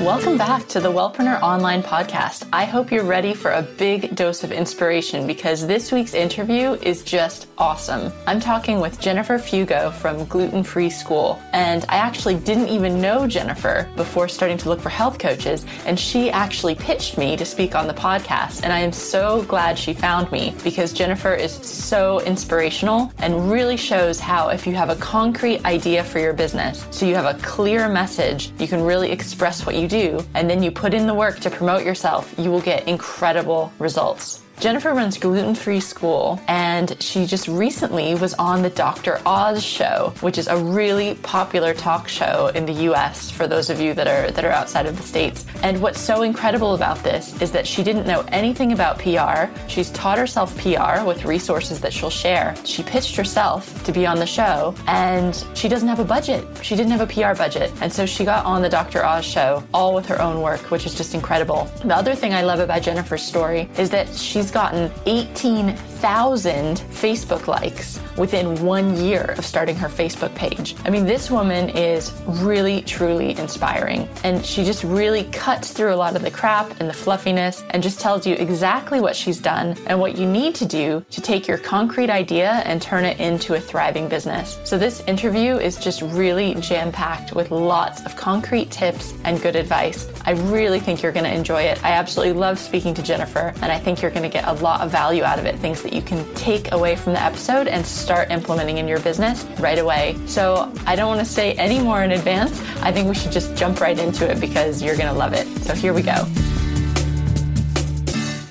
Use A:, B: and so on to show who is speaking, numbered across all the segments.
A: Welcome back to the Wellpreneur Online Podcast. I hope you're ready for a big dose of inspiration because this week's interview is just awesome. I'm talking with Jennifer Fugo from Gluten Free School, and I actually didn't even know Jennifer before starting to look for health coaches, and she actually pitched me to speak on the podcast, and I am so glad she found me because Jennifer is so inspirational and really shows how if you have a concrete idea for your business, so you have a clear message, you can really express what you do, and then you put in the work to promote yourself, you will get incredible results. Jennifer runs Gluten Free School, and she just recently was on the Dr. Oz show, which is a really popular talk show in the US for those of you that are that are outside of the states. And what's so incredible about this is that she didn't know anything about PR. She's taught herself PR with resources that she'll share. She pitched herself to be on the show, and she doesn't have a budget. She didn't have a PR budget, and so she got on the Dr. Oz show all with her own work, which is just incredible. The other thing I love about Jennifer's story is that she's gotten 18,000 Facebook likes within one year of starting her Facebook page. I mean, this woman is really, truly inspiring. And she just really cuts through a lot of the crap and the fluffiness and just tells you exactly what she's done and what you need to do to take your concrete idea and turn it into a thriving business. So this interview is just really jam packed with lots of concrete tips and good advice. I really think you're going to enjoy it. I absolutely love speaking to Jennifer and I think you're going to get a lot of value out of it, things that you can take away from the episode and start implementing in your business right away. So I don't want to say any more in advance. I think we should just jump right into it because you're going to love it. So here we go.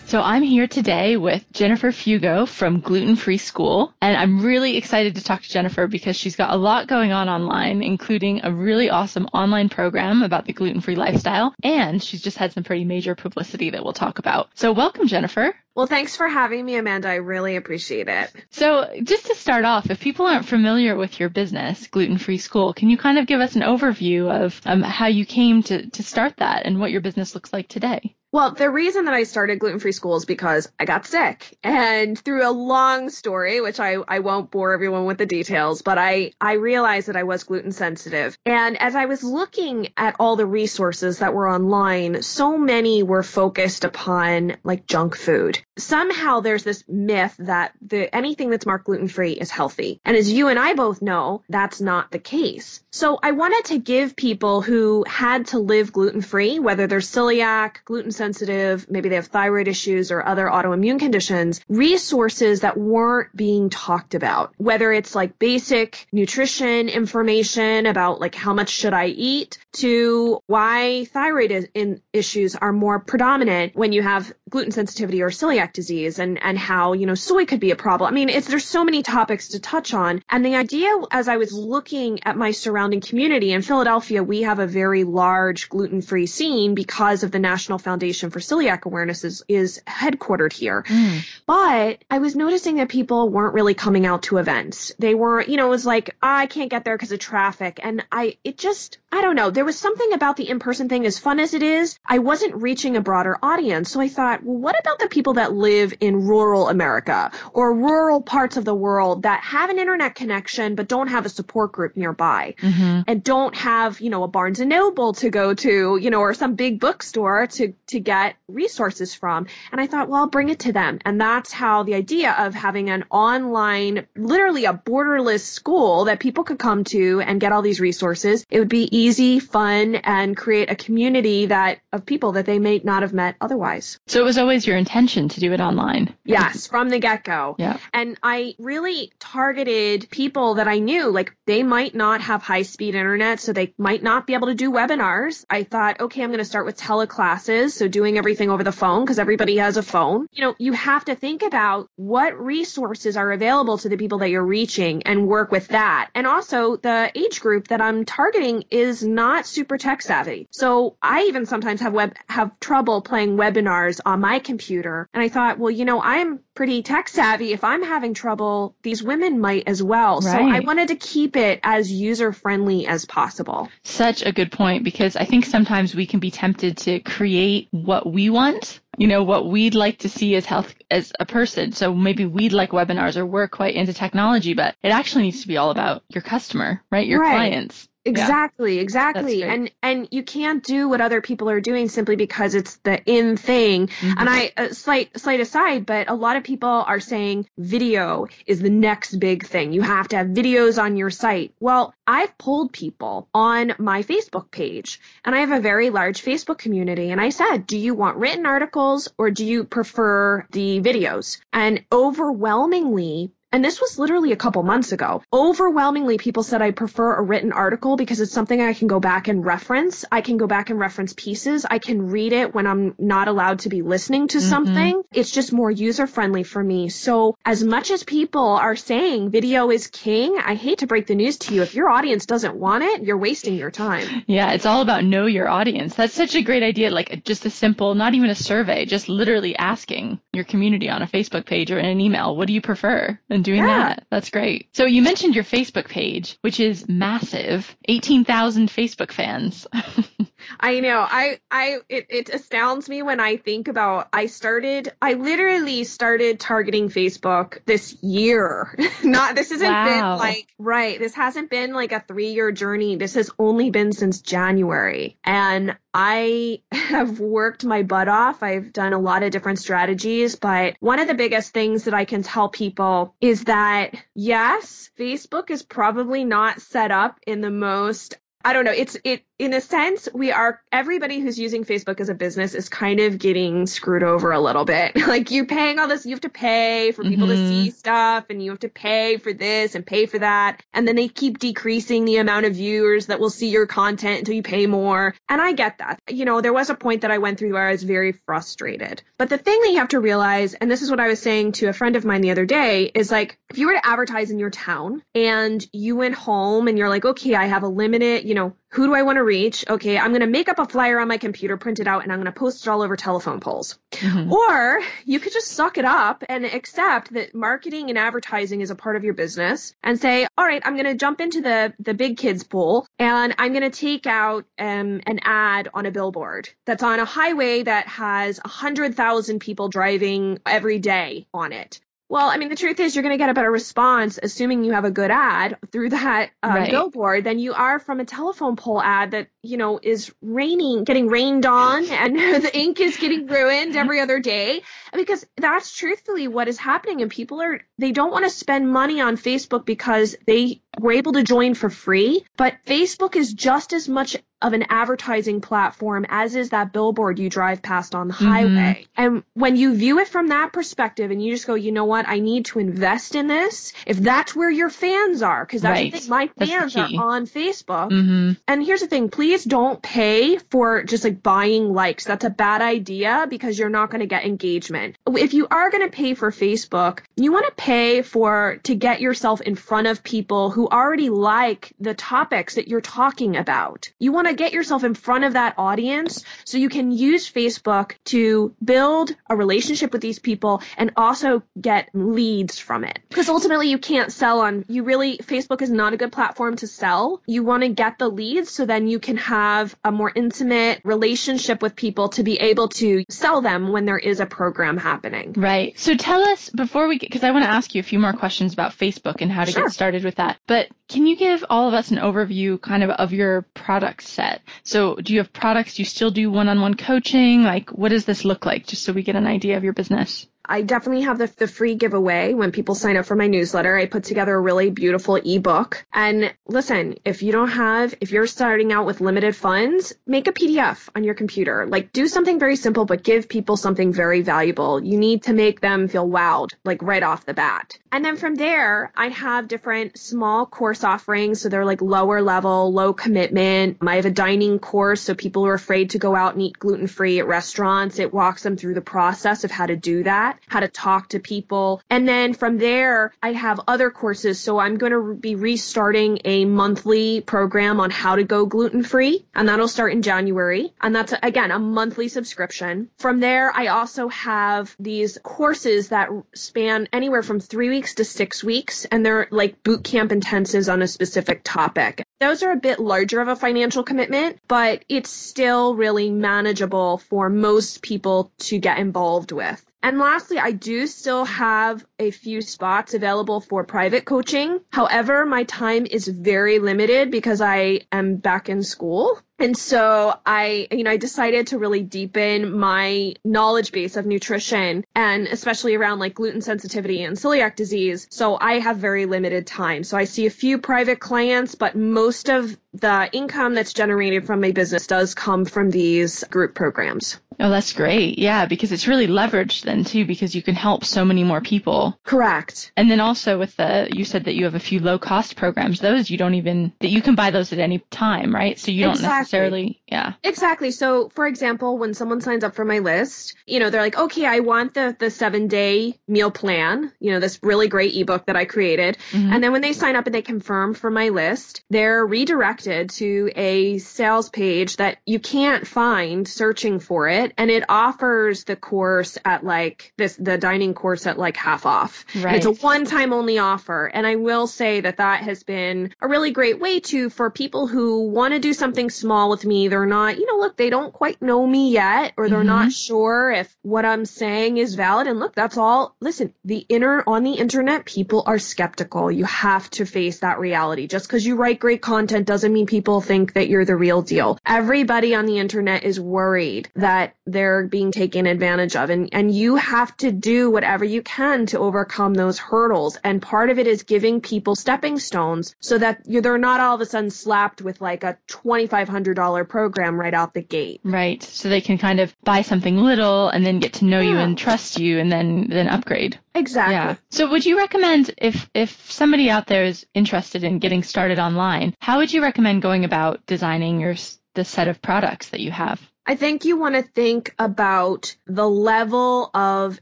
A: So I'm here today with Jennifer Fugo from Gluten Free School, and I'm really excited to talk to Jennifer because she's got a lot going on online, including a really awesome online program about the gluten-free lifestyle, and she's just had some pretty major publicity that we'll talk about. So welcome, Jennifer.
B: Well, thanks for having me, Amanda. I really appreciate it.
A: So, just to start off, if people aren't familiar with your business, Gluten Free School, can you kind of give us an overview of um, how you came to, to start that and what your business looks like today?
B: Well, the reason that I started gluten free school is because I got sick. And through a long story, which I, I won't bore everyone with the details, but I, I realized that I was gluten sensitive. And as I was looking at all the resources that were online, so many were focused upon like junk food. Somehow there's this myth that the anything that's marked gluten free is healthy. And as you and I both know, that's not the case. So I wanted to give people who had to live gluten free, whether they're celiac, gluten sensitive, maybe they have thyroid issues or other autoimmune conditions, resources that weren't being talked about. Whether it's like basic nutrition information about like how much should I eat to why thyroid is, in issues are more predominant when you have gluten sensitivity or celiac disease and, and how, you know, soy could be a problem. I mean, it's, there's so many topics to touch on. And the idea as I was looking at my surrounding community in Philadelphia, we have a very large gluten free scene because of the National Foundation Foundation for Celiac Awareness is, is headquartered here. Mm. But I was noticing that people weren't really coming out to events. They were, you know, it was like, oh, I can't get there because of traffic. And I, it just, I don't know. There was something about the in-person thing, as fun as it is, I wasn't reaching a broader audience. So I thought, well, what about the people that live in rural America or rural parts of the world that have an internet connection but don't have a support group nearby mm-hmm. and don't have, you know, a Barnes and Noble to go to, you know, or some big bookstore to, to get resources from. And I thought, well, I'll bring it to them. And that's how the idea of having an online, literally a borderless school that people could come to and get all these resources. It would be easy, fun, and create a community that of people that they may not have met otherwise.
A: So it was always your intention to do it online.
B: Yes, from the get go.
A: Yeah.
B: And I really targeted people that I knew, like they might not have high speed internet, so they might not be able to do webinars. I thought, okay, I'm going to start with teleclasses. So doing everything over the phone because everybody has a phone. You know, you have to think about what resources are available to the people that you're reaching and work with that. And also the age group that I'm targeting is not super tech savvy. So I even sometimes have web, have trouble playing webinars on my computer. And I thought, well, you know, I'm pretty tech savvy. If I'm having trouble, these women might as well. Right. So I wanted to keep it as user friendly as possible.
A: Such a good point because I think sometimes we can be tempted to create what we want you know what we'd like to see as health as a person so maybe we'd like webinars or we're quite into technology but it actually needs to be all about your customer right your right. clients
B: Exactly, yeah. exactly. And and you can't do what other people are doing simply because it's the in thing. Mm-hmm. And I uh, slight slight aside, but a lot of people are saying video is the next big thing. You have to have videos on your site. Well, I've polled people on my Facebook page, and I have a very large Facebook community, and I said, "Do you want written articles or do you prefer the videos?" And overwhelmingly and this was literally a couple months ago. Overwhelmingly, people said I prefer a written article because it's something I can go back and reference. I can go back and reference pieces. I can read it when I'm not allowed to be listening to mm-hmm. something. It's just more user friendly for me. So as much as people are saying video is king, I hate to break the news to you. If your audience doesn't want it, you're wasting your time.
A: Yeah, it's all about know your audience. That's such a great idea. Like just a simple, not even a survey, just literally asking your community on a Facebook page or in an email, what do you prefer? And doing yeah. that. That's great. So you mentioned your Facebook page, which is massive. 18,000 Facebook fans.
B: I know. I, I, it, it astounds me when I think about, I started, I literally started targeting Facebook this year. Not, this hasn't wow. been like, right. This hasn't been like a three year journey. This has only been since January. And I have worked my butt off. I've done a lot of different strategies, but one of the biggest things that I can tell people is that yes, Facebook is probably not set up in the most I don't know. It's it in a sense we are everybody who's using Facebook as a business is kind of getting screwed over a little bit. like you're paying all this, you have to pay for people mm-hmm. to see stuff and you have to pay for this and pay for that. And then they keep decreasing the amount of viewers that will see your content until you pay more. And I get that. You know, there was a point that I went through where I was very frustrated. But the thing that you have to realize, and this is what I was saying to a friend of mine the other day, is like if you were to advertise in your town and you went home and you're like, okay, I have a limited you know, who do I want to reach? Okay, I'm going to make up a flyer on my computer, print it out, and I'm going to post it all over telephone poles. Mm-hmm. Or you could just suck it up and accept that marketing and advertising is a part of your business and say, all right, I'm going to jump into the, the big kids pool and I'm going to take out um, an ad on a billboard that's on a highway that has 100,000 people driving every day on it. Well, I mean, the truth is, you're going to get a better response, assuming you have a good ad through that uh, right. billboard, than you are from a telephone pole ad that you know is raining, getting rained on, and the ink is getting ruined every other day. Because that's truthfully what is happening, and people are they don't want to spend money on Facebook because they were able to join for free. But Facebook is just as much of an advertising platform as is that billboard you drive past on the mm-hmm. highway. And when you view it from that perspective and you just go, you know what, I need to invest in this, if that's where your fans are, because that's right. the thing, my fans are on Facebook. Mm-hmm. And here's the thing, please don't pay for just like buying likes. That's a bad idea because you're not going to get engagement. If you are going to pay for Facebook, you want to pay for to get yourself in front of people who already like the topics that you're talking about. You want to get yourself in front of that audience so you can use Facebook to build a relationship with these people and also get leads from it. Because ultimately you can't sell on, you really, Facebook is not a good platform to sell. You want to get the leads so then you can have a more intimate relationship with people to be able to sell them when there is a program happening.
A: Right. So tell us before we get, because I want to ask you a few more questions about Facebook and how to sure. get started with that. But can you give all of us an overview kind of of your product set? So do you have products? Do you still do one-on-one coaching? Like what does this look like just so we get an idea of your business?
B: I definitely have the, the free giveaway when people sign up for my newsletter. I put together a really beautiful ebook. And listen, if you don't have, if you're starting out with limited funds, make a PDF on your computer. Like do something very simple, but give people something very valuable. You need to make them feel wowed, like right off the bat. And then from there, I have different small course offerings. So they're like lower level, low commitment. I have a dining course. So people are afraid to go out and eat gluten free at restaurants. It walks them through the process of how to do that, how to talk to people. And then from there, I have other courses. So I'm going to be restarting a monthly program on how to go gluten free. And that'll start in January. And that's again, a monthly subscription. From there, I also have these courses that span anywhere from three weeks to six weeks. And they're like boot camp intensives on a specific topic. Those are a bit larger of a financial commitment, but it's still really manageable for most people to get involved with. And lastly, I do still have a few spots available for private coaching. However, my time is very limited because I am back in school. And so I, you know, I decided to really deepen my knowledge base of nutrition and especially around like gluten sensitivity and celiac disease. So I have very limited time. So I see a few private clients, but most of the income that's generated from my business does come from these group programs.
A: Oh, that's great. Yeah, because it's really leveraged then too, because you can help so many more people.
B: Correct.
A: And then also with the, you said that you have a few low cost programs. Those you don't even, that you can buy those at any time, right? So you don't
B: exactly.
A: necessarily, yeah.
B: Exactly. So for example, when someone signs up for my list, you know, they're like, okay, I want the, the seven day meal plan, you know, this really great ebook that I created. Mm-hmm. And then when they sign up and they confirm for my list, they're redirected to a sales page that you can't find searching for it it and it offers the course at like this the dining course at like half off. Right. it's a one time only offer. And I will say that that has been a really great way to for people who want to do something small with me. They're not, you know, look, they don't quite know me yet or they're mm-hmm. not sure if what I'm saying is valid. And look, that's all. Listen, the inner on the internet, people are skeptical. You have to face that reality. Just because you write great content doesn't mean people think that you're the real deal. Everybody on the internet is worried that they're being taken advantage of. And, and you have to do whatever you can to overcome those hurdles. And part of it is giving people stepping stones so that they're not all of a sudden slapped with like a $2,500 program right out the gate.
A: Right. So they can kind of buy something little and then get to know yeah. you and trust you and then, then upgrade.
B: Exactly.
A: Yeah. So would you recommend if if somebody out there is interested in getting started online, how would you recommend going about designing your the set of products that you have?
B: I think you want to think about the level of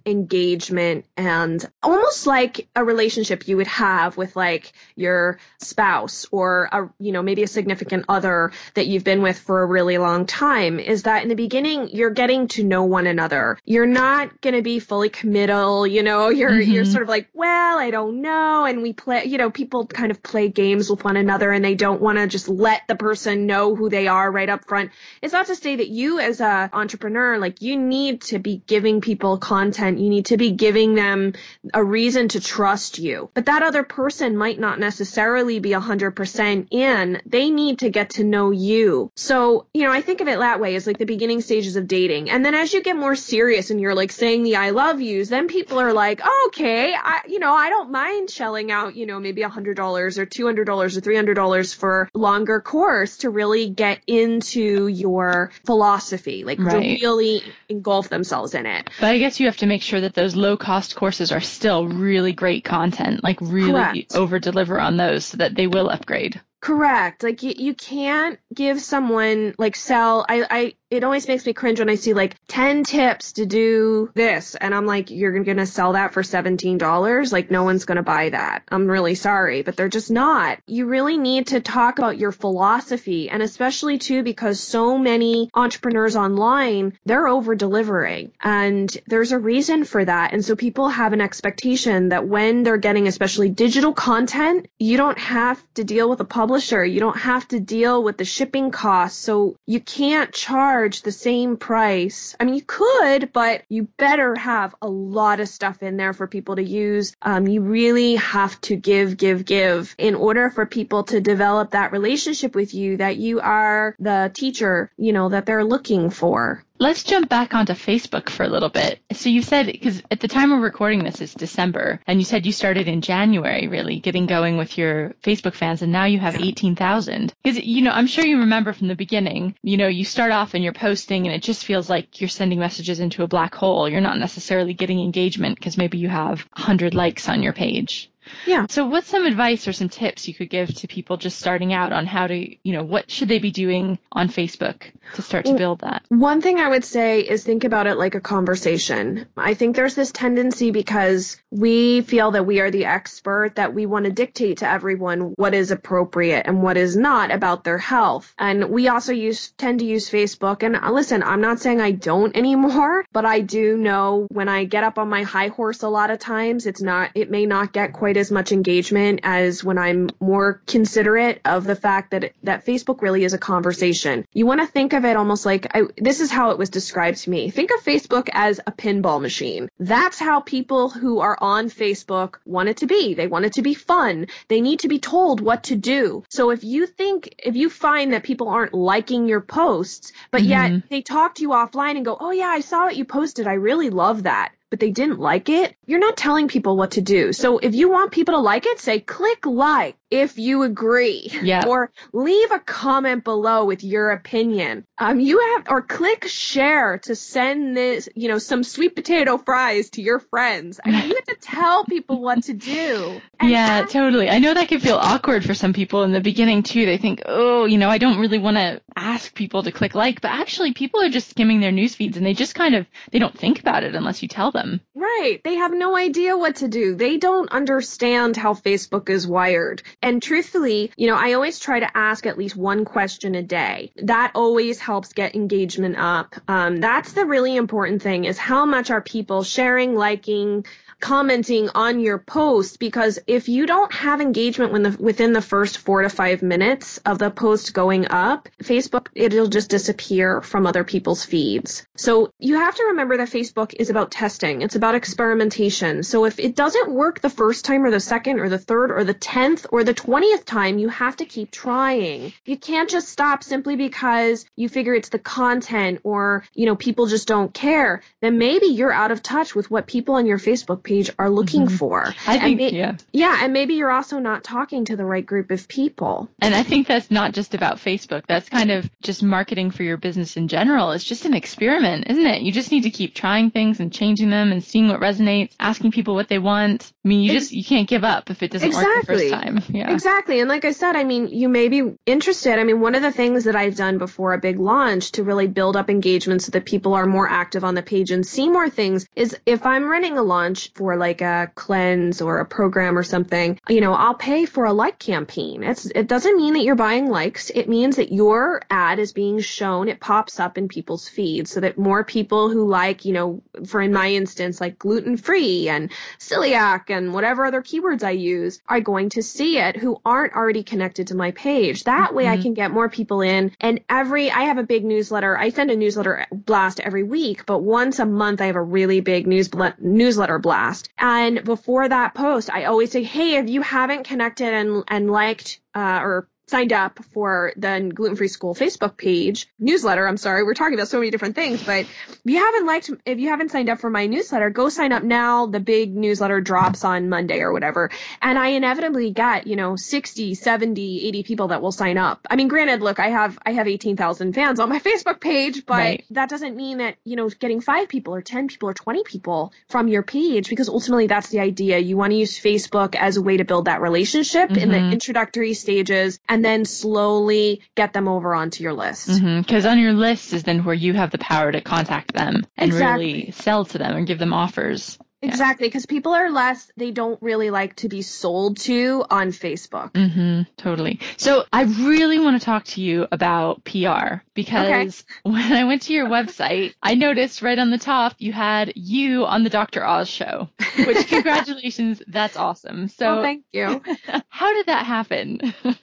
B: engagement and almost like a relationship you would have with like your spouse or a, you know, maybe a significant other that you've been with for a really long time is that in the beginning, you're getting to know one another. You're not going to be fully committal, you know, you're, mm-hmm. you're sort of like, well, I don't know. And we play, you know, people kind of play games with one another and they don't want to just let the person know who they are right up front. It's not to say that you as a entrepreneur, like you need to be giving people content. You need to be giving them a reason to trust you. But that other person might not necessarily be 100% in. They need to get to know you. So, you know, I think of it that way as like the beginning stages of dating. And then as you get more serious and you're like saying the I love yous, then people are like, oh, okay, I, you know, I don't mind shelling out, you know, maybe $100 or $200 or $300 for longer course to really get into your philosophy philosophy, like right. really engulf themselves in it.
A: But I guess you have to make sure that those low cost courses are still really great content, like really over deliver on those so that they will upgrade.
B: Correct. Like you, you can't give someone like sell. I, I it always makes me cringe when I see like 10 tips to do this. And I'm like, you're going to sell that for $17? Like, no one's going to buy that. I'm really sorry, but they're just not. You really need to talk about your philosophy. And especially too, because so many entrepreneurs online, they're over delivering and there's a reason for that. And so people have an expectation that when they're getting especially digital content, you don't have to deal with a publisher. You don't have to deal with the shipping costs. So you can't charge charge the same price. I mean, you could, but you better have a lot of stuff in there for people to use. Um, you really have to give, give, give in order for people to develop that relationship with you that you are the teacher, you know, that they're looking for.
A: Let's jump back onto Facebook for a little bit. So you said, because at the time of recording this is December, and you said you started in January, really getting going with your Facebook fans, and now you have 18,000. Because, you know, I'm sure you remember from the beginning, you know, you start off and you're posting and it just feels like you're sending messages into a black hole. You're not necessarily getting engagement because maybe you have 100 likes on your page.
B: Yeah.
A: So what's some advice or some tips you could give to people just starting out on how to, you know, what should they be doing on Facebook to start to build that?
B: One thing I would say is think about it like a conversation. I think there's this tendency because we feel that we are the expert that we want to dictate to everyone what is appropriate and what is not about their health. And we also use tend to use Facebook and uh, listen, I'm not saying I don't anymore, but I do know when I get up on my high horse a lot of times it's not it may not get quite as much engagement as when I'm more considerate of the fact that that Facebook really is a conversation. You want to think of it almost like I, this is how it was described to me. Think of Facebook as a pinball machine. That's how people who are on Facebook want it to be. They want it to be fun. They need to be told what to do. So if you think if you find that people aren't liking your posts, but mm-hmm. yet they talk to you offline and go, "Oh yeah, I saw what you posted. I really love that." But they didn't like it, you're not telling people what to do. So if you want people to like it, say click like if you agree.
A: Yeah.
B: Or leave a comment below with your opinion. Um, you have, or click share to send this, you know, some sweet potato fries to your friends. I mean, you have to tell people what to do.
A: yeah, totally. I know that can feel awkward for some people in the beginning too. They think, oh, you know, I don't really want to ask people to click like, but actually people are just skimming their news feeds and they just kind of, they don't think about it unless you tell them.
B: Right. They have no idea what to do. They don't understand how Facebook is wired. And truthfully, you know, I always try to ask at least one question a day. That always helps get engagement up. Um, that's the really important thing is how much are people sharing, liking, commenting on your post because if you don't have engagement when the, within the first four to five minutes of the post going up, Facebook, it'll just disappear from other people's feeds. So you have to remember that Facebook is about testing. It's about experimentation. So if it doesn't work the first time or the second or the third or the 10th or the 20th time, you have to keep trying. You can't just stop simply because you figure it's the content or, you know, people just don't care. Then maybe you're out of touch with what people on your Facebook page are looking mm-hmm. for.
A: I think, ma- yeah.
B: Yeah, and maybe you're also not talking to the right group of people.
A: And I think that's not just about Facebook. That's kind of just marketing for your business in general. It's just an experiment, isn't it? You just need to keep trying things and changing them and seeing what resonates, asking people what they want. I mean, you just you can't give up if it doesn't
B: exactly.
A: work the first time. Yeah.
B: Exactly. And like I said, I mean, you may be interested. I mean, one of the things that I've done before a big launch to really build up engagement so that people are more active on the page and see more things is if I'm running a launch for like a cleanse or a program or something, you know, I'll pay for a like campaign. It's, it doesn't mean that you're buying likes. It means that your ad is being shown. It pops up in people's feeds so that more people who like, you know, for in my instance, like gluten free and celiac and whatever other keywords I use are going to see it who aren't already connected to my page. That way mm-hmm. I can get more people in and every, I have a big newsletter. I send a newsletter blast every week, but once a month I have a really big news, newsletter blast blast. And before that post, I always say, hey, if you haven't connected and, and liked uh, or signed up for the gluten free school facebook page newsletter i'm sorry we're talking about so many different things but if you haven't liked if you haven't signed up for my newsletter go sign up now the big newsletter drops on monday or whatever and i inevitably get you know 60 70 80 people that will sign up i mean granted look i have i have 18000 fans on my facebook page but right. that doesn't mean that you know getting five people or 10 people or 20 people from your page because ultimately that's the idea you want to use facebook as a way to build that relationship mm-hmm. in the mm-hmm. introductory stages and and then slowly get them over onto your list.
A: Because mm-hmm. on your list is then where you have the power to contact them and exactly. really sell to them and give them offers.
B: Exactly, because people are less, they don't really like to be sold to on Facebook.
A: Mm-hmm, totally. So I really want to talk to you about PR because okay. when I went to your website, I noticed right on the top you had you on the Dr. Oz show, which congratulations, that's awesome. So
B: well, thank you.
A: how did that happen?
B: so-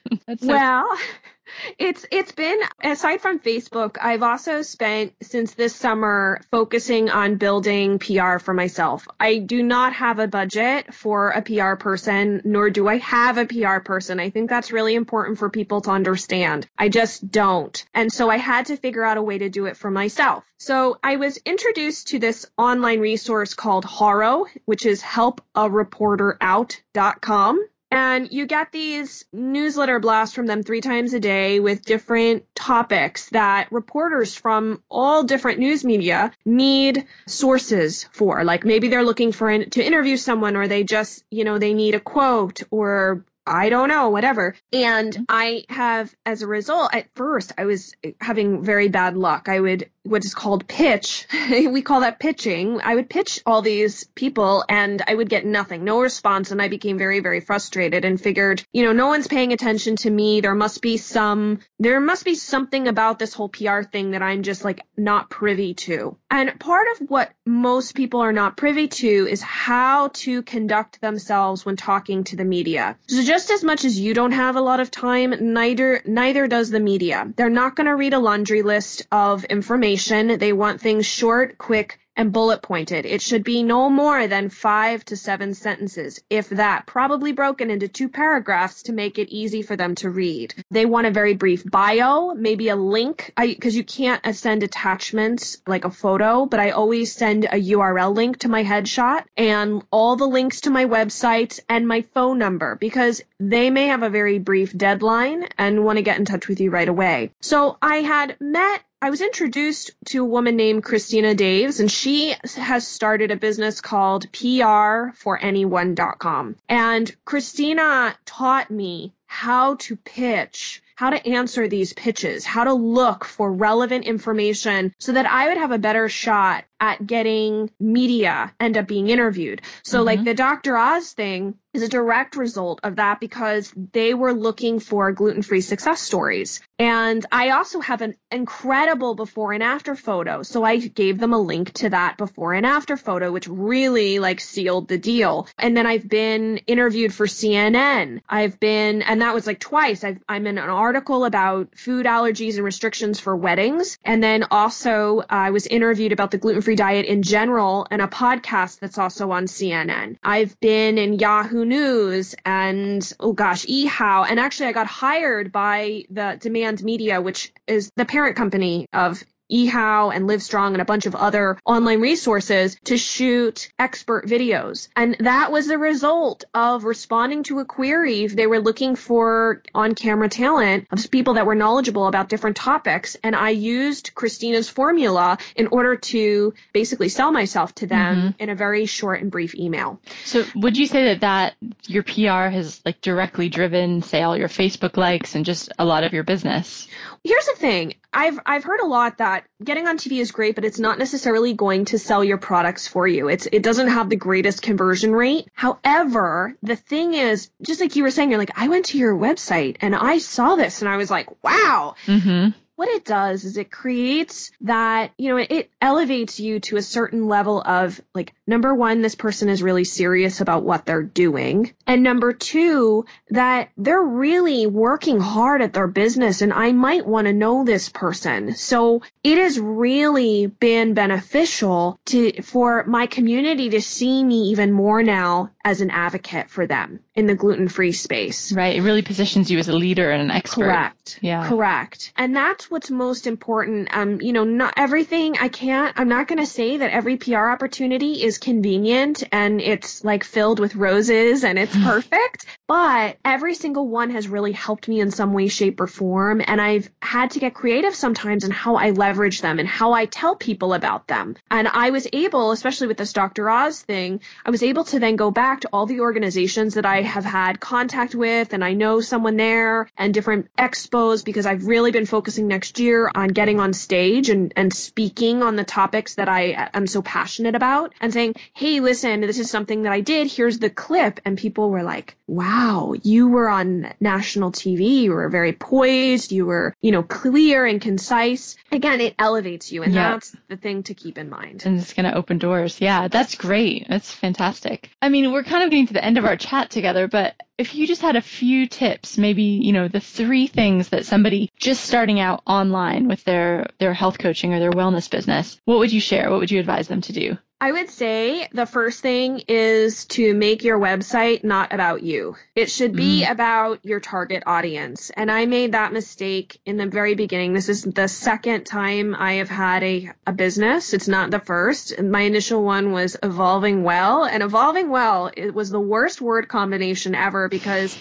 B: well, it's it's been aside from Facebook, I've also spent since this summer focusing on building PR for myself. I do not have a budget for a PR person, nor do I have a PR person. I think that's really important for people to understand. I just don't. And so I had to figure out a way to do it for myself. So I was introduced to this online resource called Haro, which is helpareporterout.com. And you get these newsletter blasts from them three times a day with different topics that reporters from all different news media need sources for. Like maybe they're looking for an, to interview someone or they just, you know, they need a quote or I don't know, whatever. And mm-hmm. I have, as a result, at first I was having very bad luck. I would, what is called pitch. we call that pitching. I would pitch all these people and I would get nothing, no response. And I became very, very frustrated and figured, you know, no one's paying attention to me. There must be some, there must be something about this whole PR thing that I'm just like not privy to. And part of what most people are not privy to is how to conduct themselves when talking to the media. So just as much as you don't have a lot of time, neither neither does the media. They're not going to read a laundry list of information. They want things short, quick, and bullet pointed. It should be no more than five to seven sentences, if that, probably broken into two paragraphs to make it easy for them to read. They want a very brief bio, maybe a link, because you can't send attachments like a photo, but I always send a URL link to my headshot and all the links to my website and my phone number because they may have a very brief deadline and want to get in touch with you right away. So I had met I was introduced to a woman named Christina Daves, and she has started a business called PR4anyone.com. And Christina taught me how to pitch how to answer these pitches, how to look for relevant information so that I would have a better shot at getting media end up being interviewed. So mm-hmm. like the Dr. Oz thing is a direct result of that because they were looking for gluten-free success stories. And I also have an incredible before and after photo. So I gave them a link to that before and after photo, which really like sealed the deal. And then I've been interviewed for CNN. I've been, and that was like twice. i am in an article about food allergies and restrictions for weddings. And then also I was interviewed about the gluten diet in general and a podcast that's also on CNN. I've been in Yahoo News and, oh gosh, eHow. And actually, I got hired by the Demand Media, which is the parent company of eHow and Livestrong and a bunch of other online resources to shoot expert videos. And that was the result of responding to a query. They were looking for on camera talent of people that were knowledgeable about different topics. And I used Christina's formula in order to basically sell myself to them mm-hmm. in a very short and brief email.
A: So would you say that that your PR has like directly driven, say, all your Facebook likes and just a lot of your business?
B: Here's the thing. I've I've heard a lot that getting on TV is great, but it's not necessarily going to sell your products for you. It's it doesn't have the greatest conversion rate. However, the thing is, just like you were saying, you're like, I went to your website and I saw this and I was like, wow. Mm-hmm what it does is it creates that, you know, it elevates you to a certain level of like, number one, this person is really serious about what they're doing. And number two, that they're really working hard at their business and I might want to know this person. So it has really been beneficial to, for my community to see me even more now as an advocate for them in the gluten free space.
A: Right. It really positions you as a leader and an expert.
B: Correct. Yeah. Correct. And that's what's most important. Um, you know, not everything I can't, I'm not going to say that every PR opportunity is convenient and it's like filled with roses and it's perfect, but every single one has really helped me in some way, shape, or form. And I've had to get creative sometimes in how I leverage them and how I tell people about them. And I was able, especially with this Dr. Oz thing, I was able to then go back to all the organizations that I have had contact with and I know someone there and different expos because I've really been focusing next year on getting on stage and, and speaking on the topics that I am so passionate about and saying, Hey, listen, this is something that I did. Here's the clip. And people were like, wow, wow, you were on national TV. You were very poised. You were, you know, clear and concise. Again, it elevates you. And
A: Yeah.
B: that's the thing to keep in mind.
A: And it's going to open doors. Yeah, that's great. That's fantastic. I mean, we're kind of getting to the end of our chat together, but if you just had a few tips, maybe, you know, the three things that somebody just starting out online with their, their health coaching or their wellness business, what would you share? What would you advise them to do?
B: I would say the first thing is to make your website not about you. It should be mm. about your target audience. And I made that mistake in the very beginning. This is the second time I have had a, a business. It's not the first. My initial one was Evolving Well. And Evolving Well, it was the worst word combination ever because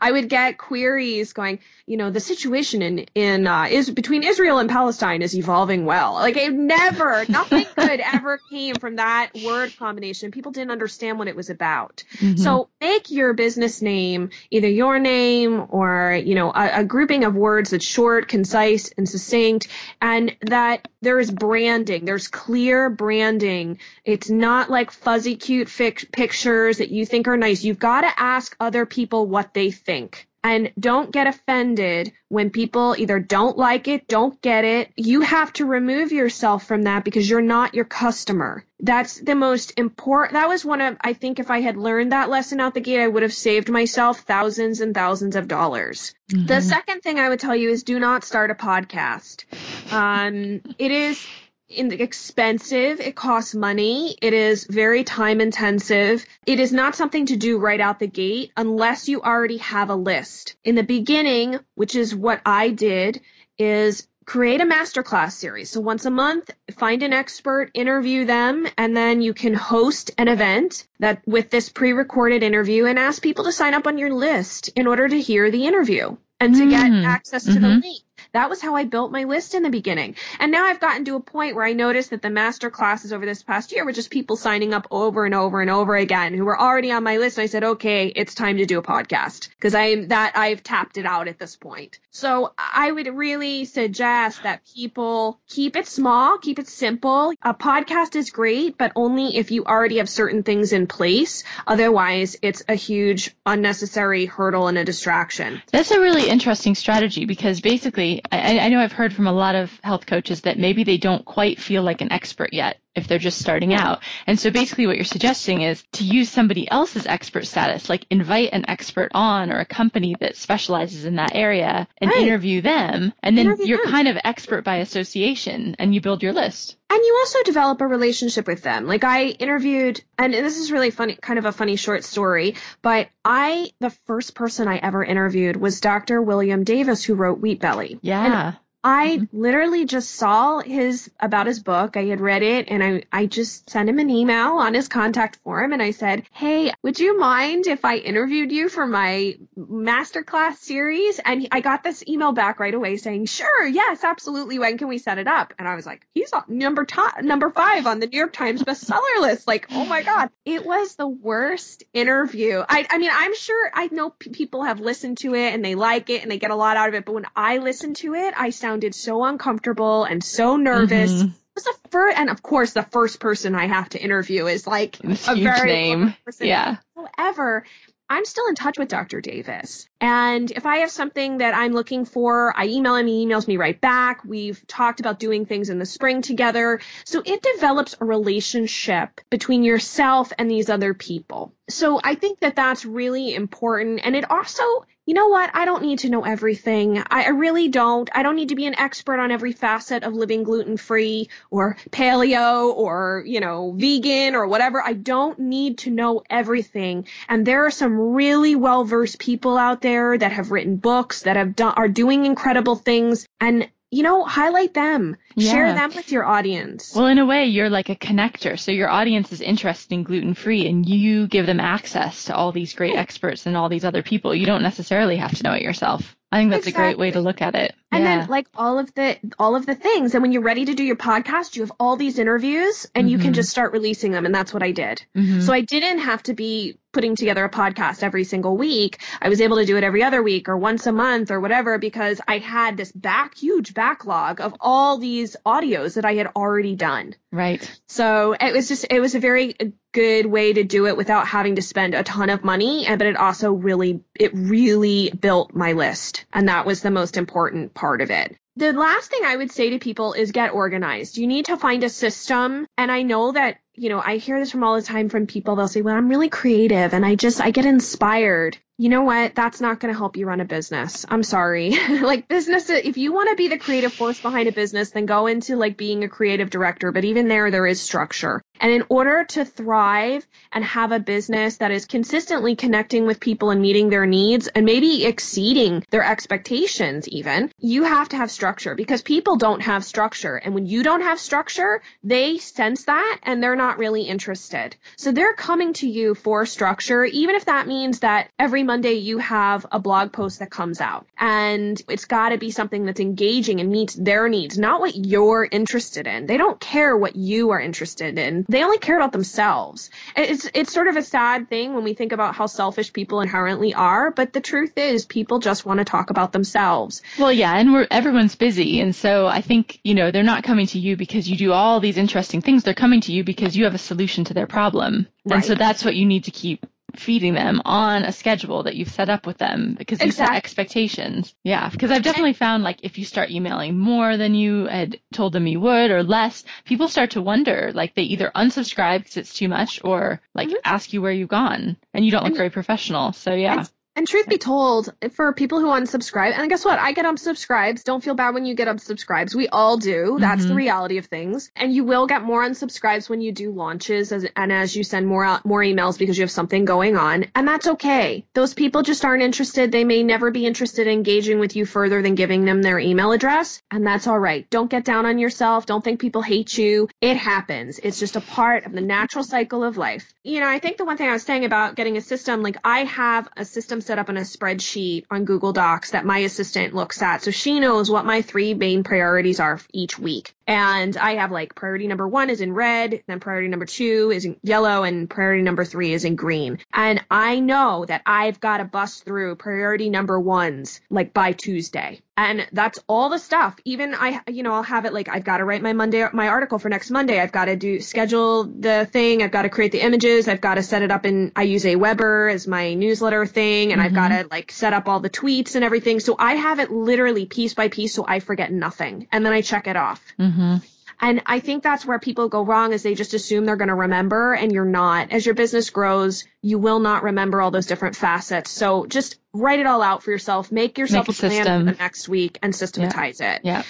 B: I would get queries going, you know, the situation in in uh, is between Israel and Palestine is evolving well. Like it never, nothing good ever came from that word combination. People didn't understand what it was about. So make your business name either your name or you know a, a grouping of words that's short, concise, and succinct, and that there is branding. There's clear branding. It's not like fuzzy, cute fic- pictures that you think are nice. You've got to ask other people what they think. And don't get offended when people either don't like it, don't get it. You have to remove yourself from that because you're not your customer. That's the most important. That was one of, I think if I had learned that lesson out the gate, I would have saved myself thousands and thousands of dollars. The second thing I would tell you is do not start a podcast. Um, it is expensive. It costs money. It is very time intensive. It is not something to do right out the gate unless you already have a list. In the beginning, which is what I did, is create a masterclass series. So once a month, find an expert, interview them, and then you can host an event that with this pre-recorded interview and ask people to sign up on your list in order to hear the interview and to get
A: Mm.
B: access to the
A: Mhm.
B: link. That was how I built my list in the beginning. And now I've gotten to a point where I noticed that the master classes over this past year were just people signing up over and over and over again who were already on my list. I said, okay, it's time to do a podcast because I am that I've tapped it out at this point. So I would really suggest that people keep it small, keep it simple. A podcast is great, but only if you already have certain things in place. Otherwise, it's a huge unnecessary hurdle and a distraction.
A: That's a really interesting strategy because basically, I, I know I've heard from a lot of health coaches that maybe they don't quite feel like an expert yet if they're just starting out. And so basically what you're suggesting is to use somebody else's expert status, like invite an expert on or a company that specializes in that area and
B: Right.
A: interview them. And then
B: Interview
A: you're
B: them.
A: kind of expert by association and you build your list.
B: And you also develop a relationship with them. Like I interviewed, and this is really funny, kind of a funny short story, but I, the first person I ever interviewed was Dr. William Davis, who wrote Wheat Belly.
A: Yeah.
B: I mm-hmm. literally just saw his about his book. I had read it and I, I just sent him an email on his contact form and I said, Hey, would you mind if I interviewed you for my masterclass series? And I got this email back right away saying, Sure, yes, absolutely. When can we set it up? And I was like, He's on number top, number five on the New York Times bestseller list. Like, oh my God. It was the worst interview. I, I mean, I'm sure I know p- people have listened to it and they like it and they get a lot out of it. But when I listened to it, I sounded so uncomfortable and so nervous.
A: Mhm.
B: It was the first, and of course, the first person I have to interview is like
A: This
B: a
A: huge
B: very
A: name.
B: person.
A: Yeah.
B: However, I'm still in touch with Dr. Davis. And if I have something that I'm looking for, I email him, he emails me right back. We've talked about doing things in the spring together. So it develops a relationship between yourself and these other people. So I think that that's really important. And it also, you know what? I don't need to know everything. I, I really don't. I don't need to be an expert on every facet of living gluten free or paleo or, you know, vegan or whatever. I don't need to know everything. And there are some really well versed people out there that have written books that have done, are doing incredible things and, you know, highlight them, share them with your audience.
A: Well, in a way, you're like a connector. So your audience is interested in gluten free and you give them access to all these great experts and all these other people. You don't necessarily have to know it yourself. I think that's a great way to look at it.
B: And
A: yeah.
B: then like all of the all of the things. And when you're ready to do your podcast, you have all these interviews and you can
A: Mhm.
B: just start releasing them. And that's what I did.
A: Mhm.
B: So I didn't have to be putting together a podcast every single week. I was able to do it every other week or once a month or whatever because I had this back huge backlog of all these audios that I had already done.
A: Right.
B: So it was just, it was a very good way to do it without having to spend a ton of money. And, but it also really, it really built my list. And that was the most important part of it. The last thing I would say to people is get organized. You need to find a system. And I know that you know, I hear this from all the time from people. They'll say, well, I'm really creative and I just, I get inspired you know what? That's not going to help you run a business. I'm sorry. like business, if you want to be the creative force behind a business, then go into like being a creative director. But even there, there is structure. And in order to thrive and have a business that is consistently connecting with people and meeting their needs and maybe exceeding their expectations even, you have to have structure because people don't have structure. And when you don't have structure, they sense that and they're not really interested. So they're coming to you for structure, even if that means that every Monday you have a blog post that comes out and it's got to be something that's engaging and meets their needs, not what you're interested in. They don't care what you are interested in. They only care about themselves. It's, it's sort of a sad thing when we think about how selfish people inherently are, but the truth is people just want to talk about themselves.
A: Well, yeah, and we're, everyone's busy. And so I think, you know, they're not coming to you because you do all these interesting things. They're coming to you because you have a solution to their problem. Right. And so that's what you need to keep feeding them on a schedule that you've set up with them because you set expectations. Yeah, because I've definitely found like if you start emailing more than you had told them you would or less, people start to wonder like they either unsubscribe because it's too much or like mm-hmm. ask you where you've gone and you don't look very professional. So yeah.
B: And truth be told, for people who unsubscribe, and guess what? I get unsubscribes. Don't feel bad when you get unsubscribes. We all do. That's mm-hmm. the reality of things. And you will get more unsubscribes when you do launches as, and as you send more out, more emails because you have something going on. And that's okay. Those people just aren't interested. They may never be interested in engaging with you further than giving them their email address. And that's all right. Don't get down on yourself. Don't think people hate you. It happens. It's just a part of the natural cycle of life. You know, I think the one thing I was saying about getting a system, like I have a system set up in a spreadsheet on Google Docs that my assistant looks at. So she knows what my three main priorities are each week. And I have like priority number one is in red, then priority number two is in yellow, and priority number three is in green. And I know that I've got to bust through priority number ones like by Tuesday and that's all the stuff even i you know i'll have it like i've got to write my monday my article for next monday i've got to do schedule the thing i've got to create the images i've got to set it up in i use Aweber as my newsletter thing and mm-hmm. i've got to like set up all the tweets and everything so i have it literally piece by piece so i forget nothing and then i check it off
A: mm-hmm.
B: And I think that's where people go wrong is they just assume they're going to remember and you're not. As your business grows, you will not remember all those different facets. So just write it all out for yourself. Make yourself Make a, a plan for the next week and systematize
A: yeah.
B: it.
A: Yeah.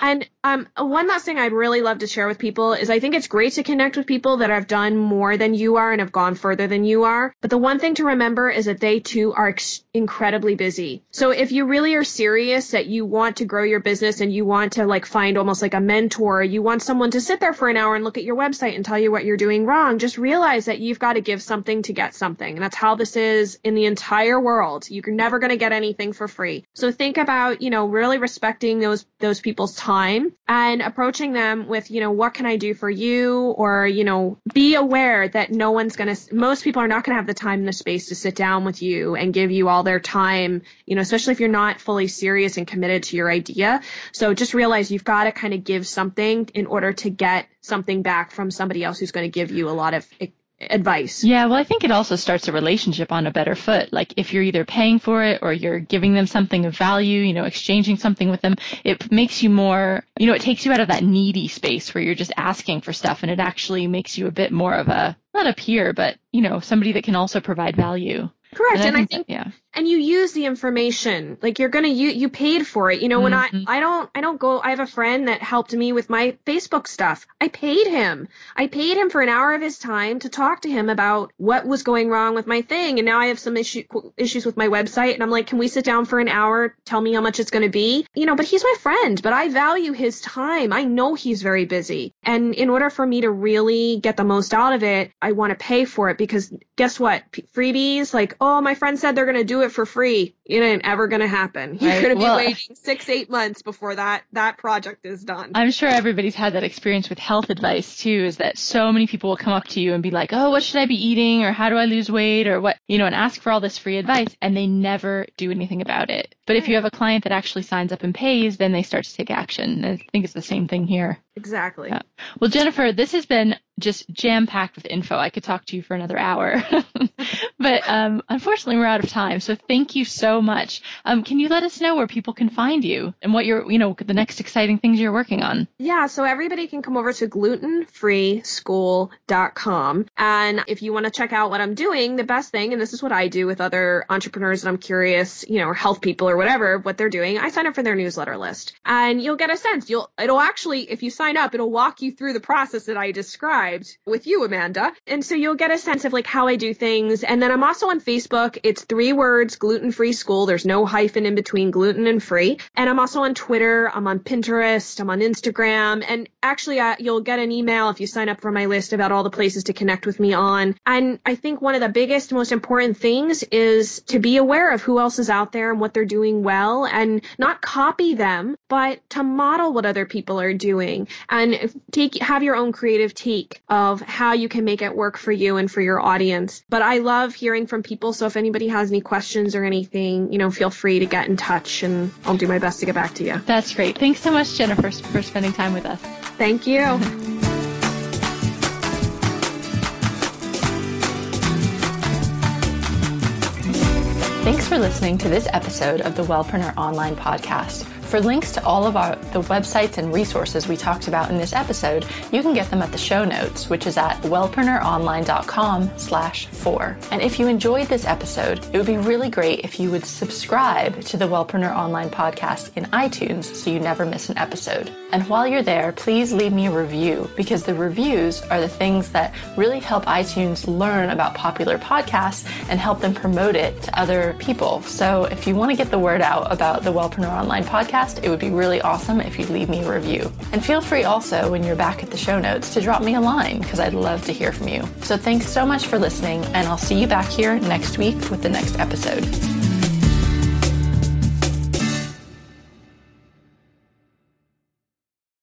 B: And um, one last thing I'd really love to share with people is I think it's great to connect with people that have done more than you are and have gone further than you are. But the one thing to remember is that they too are ex- incredibly busy. So if you really are serious that you want to grow your business and you want to like find almost like a mentor, you want someone to sit there for an hour and look at your website and tell you what you're doing wrong, just realize that you've got to give something to get something. And that's how this is in the entire world. You're never going to get anything for free. So think about, you know, really respecting those those people's time and approaching them with, you know, what can I do for you? Or, you know, be aware that no one's going to, most people are not going to have the time and the space to sit down with you and give you all their time, you know, especially if you're not fully serious and committed to your idea. So just realize you've got to kind of give something in order to get something back from somebody else who's going to give you a lot of advice.
A: Yeah, well, I think it also starts a relationship on a better foot. Like if you're either paying for it or you're giving them something of value, you know, exchanging something with them, it makes you more, you know, it takes you out of that needy space where you're just asking for stuff and it actually makes you a bit more of a, not a peer, but, you know, somebody that can also provide value.
B: Correct. And, and I, think, I think yeah and you use the information. Like you're gonna you you paid for it. You know when mm-hmm. i i don't i don't go i have a friend that helped me with my facebook stuff. I paid him. I paid him for an hour of his time to talk to him about what was going wrong with my thing. And now i have some issue, issues with my website. And i'm like can we sit down for an hour? Tell me how much it's going to be? You know but he's my friend but i value his time. I know he's very busy. And in order for me to really get the most out of it i want to pay for it because guess what? Freebies like oh my friend said they're going to do it for free. It ain't ever going to happen. You're going to be well, waiting six, eight months before that, that project is done.
A: I'm sure everybody's had that experience with health advice too, is that so many people will come up to you and be like, oh, what should I be eating? Or how do I lose weight? Or what, you know, and ask for all this free advice and they never do anything about it. But if you have a client that actually signs up and pays, then they start to take action. I think it's the same thing here.
B: Exactly. Yeah.
A: Well, Jennifer, this has been just jam packed with info. I could talk to you for another hour, but um, unfortunately, we're out of time. So thank you so much. Um, can you let us know where people can find you and what you're, you know, the next exciting things you're working on?
B: Yeah. So everybody can come over to glutenfreeschool.com, and if you want to check out what I'm doing, the best thing, and this is what I do with other entrepreneurs that I'm curious, you know, or health people or whatever, what they're doing, I sign up for their newsletter list, and you'll get a sense. You'll, it'll actually, if you sign sign up, it'll walk you through the process that I described with you, Amanda. And so you'll get a sense of like how I do things. And then I'm also on Facebook. It's three words, gluten free school. There's no hyphen in between gluten and free. And I'm also on Twitter. I'm on Pinterest. I'm on Instagram. And actually, uh, you'll get an email if you sign up for my list about all the places to connect with me on. And I think one of the biggest, most important things is to be aware of who else is out there and what they're doing well and not copy them, but to model what other people are doing and take have your own creative take of how you can make it work for you and for your audience. But I love hearing from people, so if anybody has any questions or anything, you know, feel free to get in touch and I'll do my best to get back to you.
A: That's great. Thanks so much, Jennifer, for spending time with us.
B: Thank you.
A: Thanks for listening to this episode of the Wellpreneur Online Podcast. For links to all of our the websites and resources we talked about in this episode, you can get them at the show notes, which is at wellpreneuronline.com slash four. And if you enjoyed this episode, it would be really great if you would subscribe to the Wellpreneur Online podcast in iTunes so you never miss an episode. And while you're there, please leave me a review because the reviews are the things that really help iTunes learn about popular podcasts and help them promote it to other people. So if you want to get the word out about the Wellpreneur Online podcast, podcast, it would be really awesome if you'd leave me a review. And feel free also, when you're back at the show notes, to drop me a line because I'd love to hear from you. So thanks so much for listening, and I'll see you back here next week with the next episode.